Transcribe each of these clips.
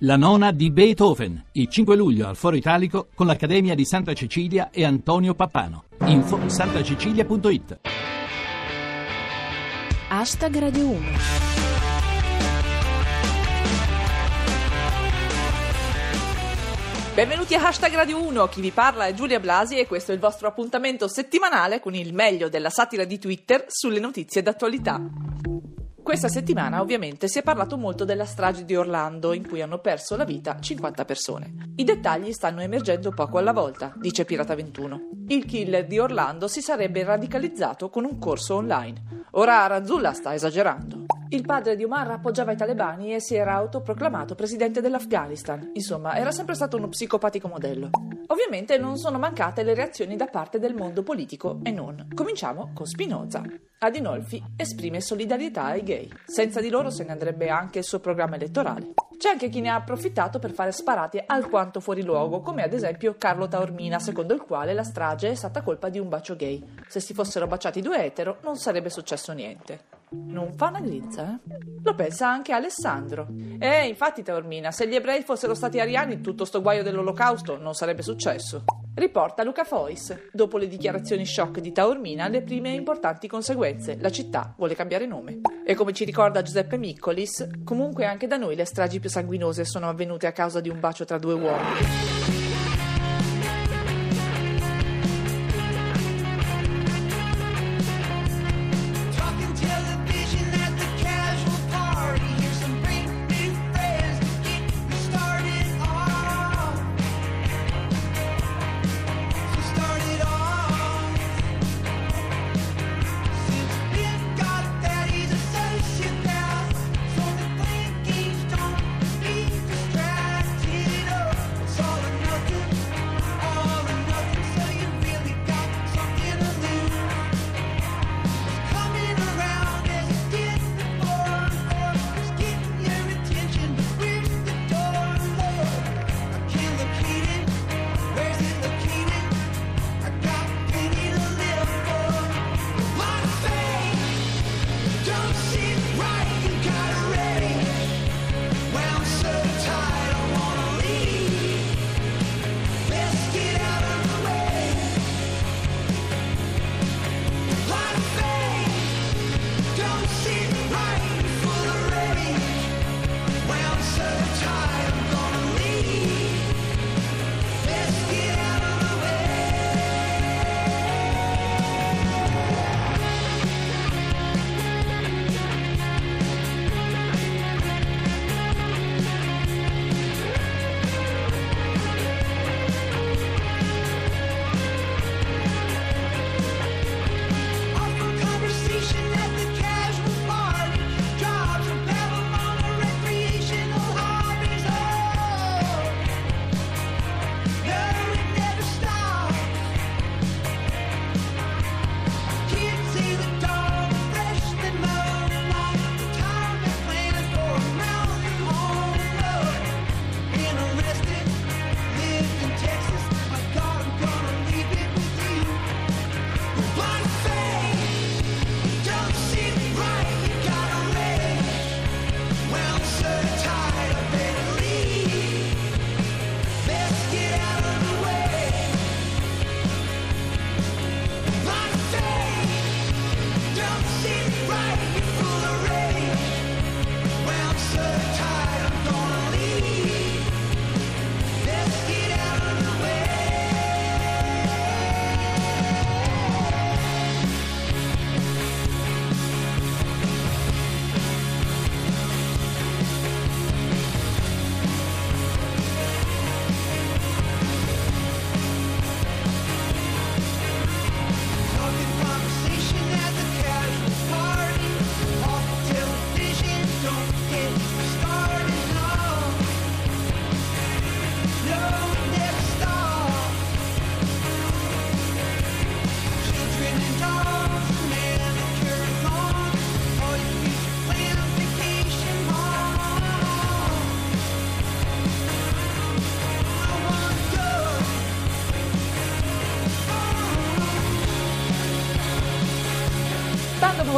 La nona di Beethoven, il 5 luglio al Foro Italico con l'Accademia di Santa Cecilia e Antonio Pappano. Info santacecilia.it Hashtag Radio 1 Benvenuti a Hashtag Radio 1, chi vi parla è Giulia Blasi e questo è il vostro appuntamento settimanale con il meglio della satira di Twitter sulle notizie d'attualità. Questa settimana ovviamente si è parlato molto della strage di Orlando in cui hanno perso la vita 50 persone. I dettagli stanno emergendo poco alla volta, dice Pirata 21. Il killer di Orlando si sarebbe radicalizzato con un corso online. Ora Razullah sta esagerando. Il padre di Omar appoggiava i talebani e si era autoproclamato presidente dell'Afghanistan. Insomma, era sempre stato uno psicopatico modello. Ovviamente non sono mancate le reazioni da parte del mondo politico e non. Cominciamo con Spinoza. Adinolfi esprime solidarietà ai gay. Senza di loro se ne andrebbe anche il suo programma elettorale. C'è anche chi ne ha approfittato per fare sparate alquanto fuori luogo, come ad esempio Carlo Taormina, secondo il quale la strage è stata colpa di un bacio gay. Se si fossero baciati due etero non sarebbe successo niente. Non fa una grizza, eh? Lo pensa anche Alessandro. Eh, infatti, Taormina, se gli ebrei fossero stati ariani, tutto sto guaio dell'olocausto non sarebbe successo. Riporta Luca Fois. Dopo le dichiarazioni shock di Taormina, le prime importanti conseguenze. La città vuole cambiare nome. E come ci ricorda Giuseppe Miccolis, comunque anche da noi le stragi più sanguinose sono avvenute a causa di un bacio tra due uomini.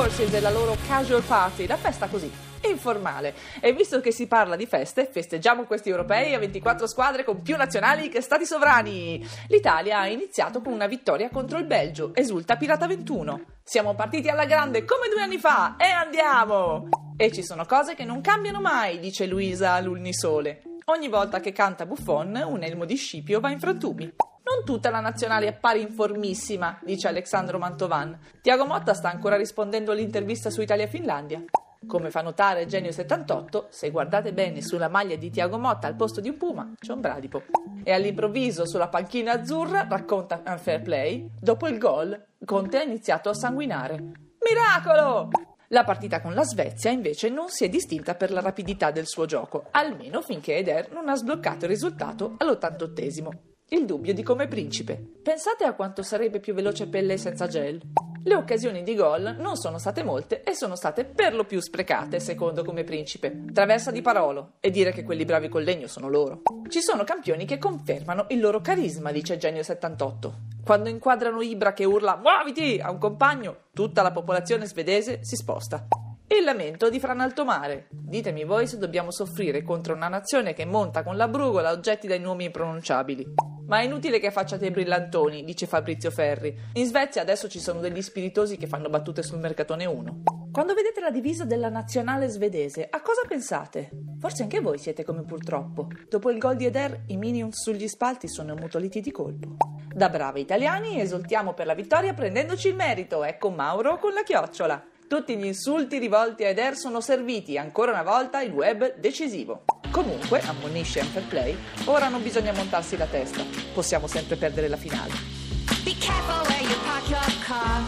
Horses e la loro casual party, la festa così. informale. E visto che si parla di feste, festeggiamo questi europei a 24 squadre con più nazionali che stati sovrani. L'Italia ha iniziato con una vittoria contro il Belgio, esulta Pirata 21. Siamo partiti alla grande come due anni fa e andiamo! E ci sono cose che non cambiano mai, dice Luisa all'Ulnisole. Ogni volta che canta Buffon, un elmo di Scipio va in frantumi. Non tutta la nazionale appare informissima, dice Alexandro Mantovan. Tiago Motta sta ancora rispondendo all'intervista su Italia-Finlandia. Come fa notare Genio 78, se guardate bene sulla maglia di Tiago Motta al posto di un puma c'è un bradipo. E all'improvviso sulla panchina azzurra racconta Unfair Play, dopo il gol Conte ha iniziato a sanguinare. Miracolo! La partita con la Svezia invece non si è distinta per la rapidità del suo gioco, almeno finché Eder non ha sbloccato il risultato all'88esimo. Il dubbio di come principe. Pensate a quanto sarebbe più veloce Pelle senza gel. Le occasioni di gol non sono state molte e sono state per lo più sprecate, secondo come principe. Traversa di Parolo e dire che quelli bravi col legno sono loro. Ci sono campioni che confermano il loro carisma, dice Genio 78. Quando inquadrano Ibra che urla muoviti a un compagno, tutta la popolazione svedese si sposta. Il lamento di Fran Altomare. Ditemi voi se dobbiamo soffrire contro una nazione che monta con la brugola oggetti dai nomi impronunciabili. Ma è inutile che facciate i brillantoni, dice Fabrizio Ferri. In Svezia adesso ci sono degli spiritosi che fanno battute sul mercatone 1. Quando vedete la divisa della nazionale svedese, a cosa pensate? Forse anche voi siete come purtroppo. Dopo il gol di Eder, i Minions sugli spalti sono ammutoliti di colpo. Da bravi italiani esultiamo per la vittoria prendendoci il merito, ecco Mauro con la chiocciola. Tutti gli insulti rivolti a Eder sono serviti, ancora una volta il web decisivo. Comunque, ammonisce Fair Play, ora non bisogna montarsi la testa, possiamo sempre perdere la finale. Be careful where you park your car.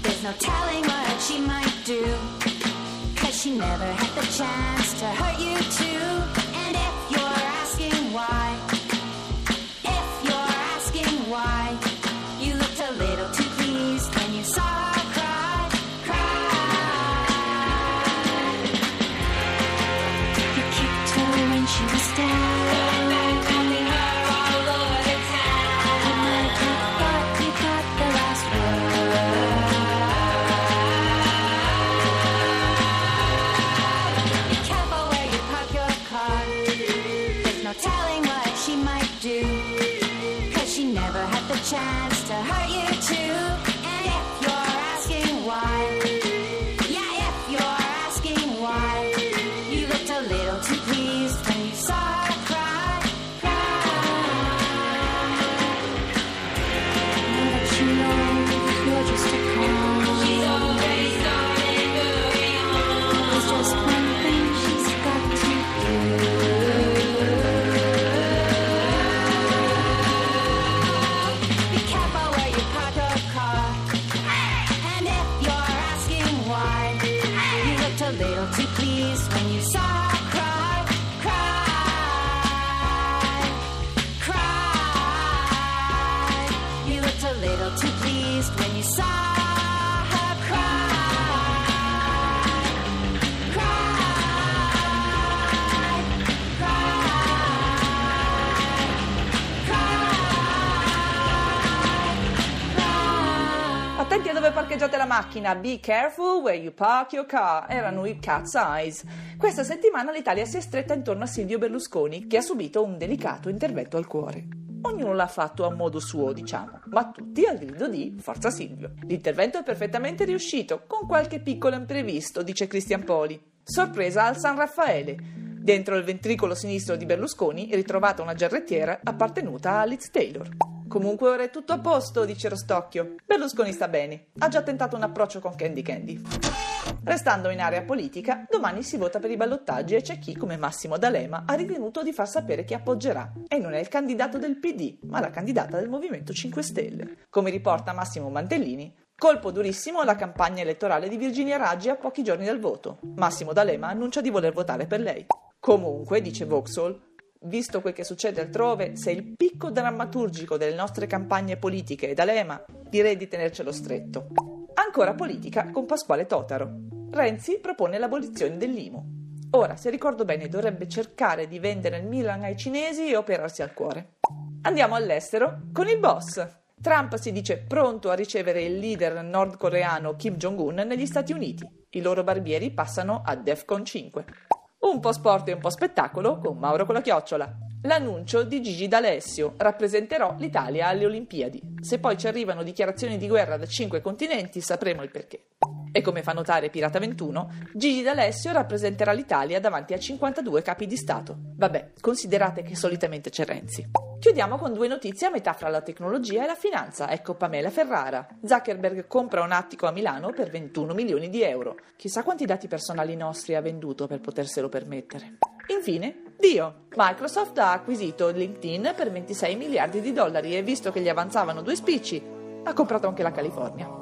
There's no telling what she might do. Cause she never had the chance to hurt you telling what she might do. Cause she never had the chance to hurt you too. Parcheggiate la macchina, be careful where you park your car, erano i Cat's Eyes. Questa settimana l'Italia si è stretta intorno a Silvio Berlusconi, che ha subito un delicato intervento al cuore. Ognuno l'ha fatto a modo suo, diciamo, ma tutti al grido di Forza Silvio. L'intervento è perfettamente riuscito, con qualche piccolo imprevisto, dice Cristian Poli. Sorpresa al San Raffaele. Dentro il ventricolo sinistro di Berlusconi è ritrovata una giarrettiera appartenuta a Liz Taylor. Comunque ora è tutto a posto, dice Rostocchio. Berlusconi sta bene. Ha già tentato un approccio con Candy Candy. Restando in area politica, domani si vota per i ballottaggi e c'è chi, come Massimo D'Alema, ha ritenuto di far sapere chi appoggerà. E non è il candidato del PD, ma la candidata del Movimento 5 Stelle. Come riporta Massimo Mantellini, colpo durissimo alla campagna elettorale di Virginia Raggi a pochi giorni dal voto. Massimo D'Alema annuncia di voler votare per lei. Comunque, dice Vauxhall, visto quel che succede altrove, se il picco drammaturgico delle nostre campagne politiche è D'Alema, direi di tenercelo stretto. Ancora politica con Pasquale Totaro. Renzi propone l'abolizione dell'IMU. Ora, se ricordo bene, dovrebbe cercare di vendere il Milan ai cinesi e operarsi al cuore. Andiamo all'estero con il boss. Trump si dice pronto a ricevere il leader nordcoreano Kim Jong-un negli Stati Uniti. I loro barbieri passano a DEFCON 5. Un po' sport e un po' spettacolo con Mauro con la chiocciola. L'annuncio di Gigi D'Alessio rappresenterò l'Italia alle Olimpiadi. Se poi ci arrivano dichiarazioni di guerra da cinque continenti sapremo il perché. E come fa notare Pirata 21, Gigi D'Alessio rappresenterà l'Italia davanti a 52 capi di Stato. Vabbè, considerate che solitamente c'è Renzi. Chiudiamo con due notizie a metà fra la tecnologia e la finanza. Ecco Pamela Ferrara. Zuckerberg compra un attico a Milano per 21 milioni di euro. Chissà quanti dati personali nostri ha venduto per poterselo permettere. Infine, Dio. Microsoft ha acquisito LinkedIn per 26 miliardi di dollari e visto che gli avanzavano due spicci, ha comprato anche la California.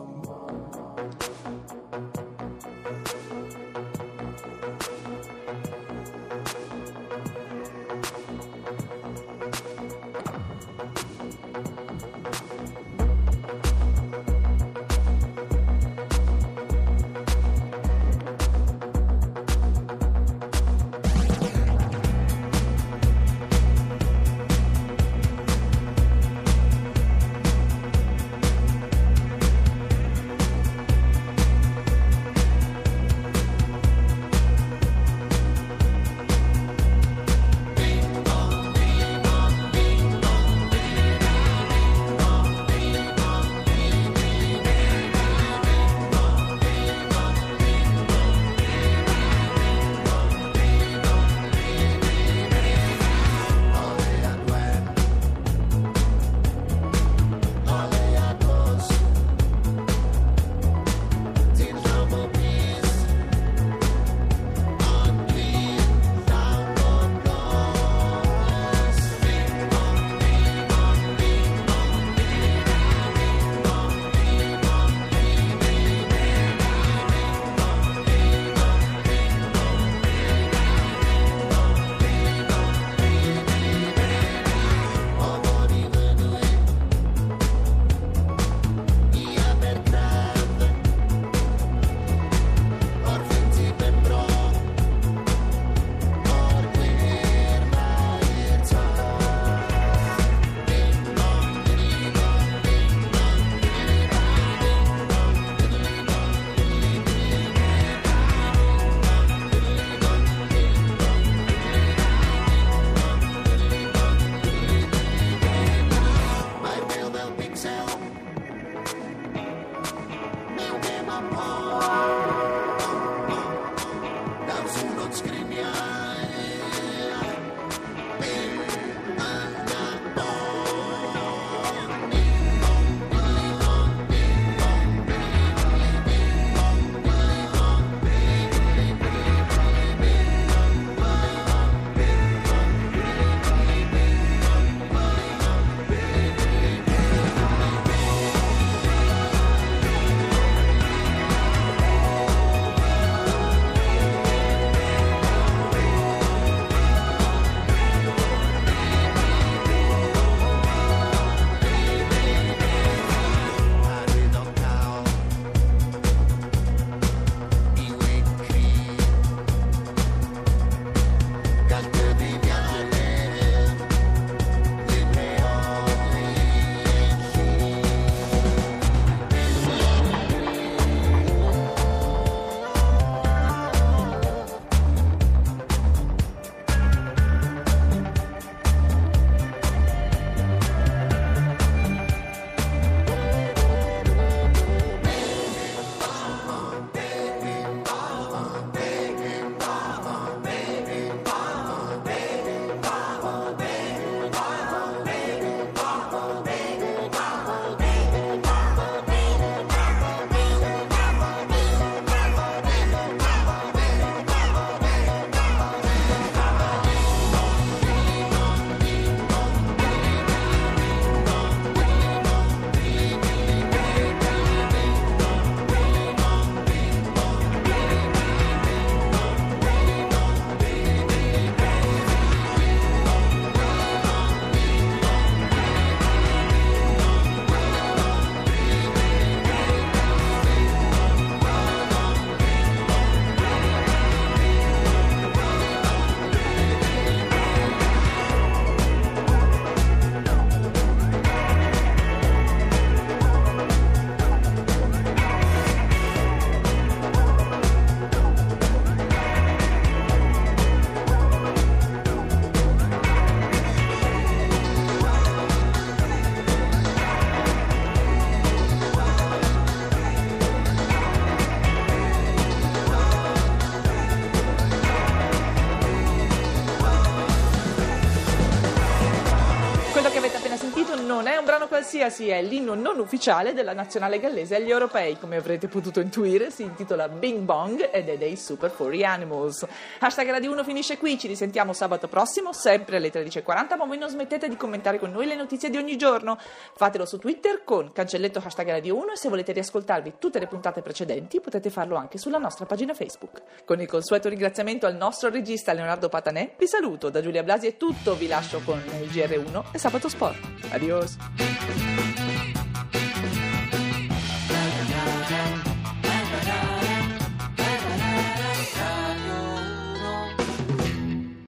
Qualsiasi è l'inno non ufficiale della nazionale gallese agli europei. Come avrete potuto intuire, si intitola Bing Bong ed è dei Super Furry Animals. Hashtag Radio 1 finisce qui, ci risentiamo sabato prossimo, sempre alle 13.40, ma voi non smettete di commentare con noi le notizie di ogni giorno. Fatelo su Twitter con cancelletto hashtag Radio 1 e se volete riascoltarvi tutte le puntate precedenti potete farlo anche sulla nostra pagina Facebook. Con il consueto ringraziamento al nostro regista Leonardo Patanè, vi saluto. Da Giulia Blasi è tutto, vi lascio con il GR1 e Sabato Sport. Adios!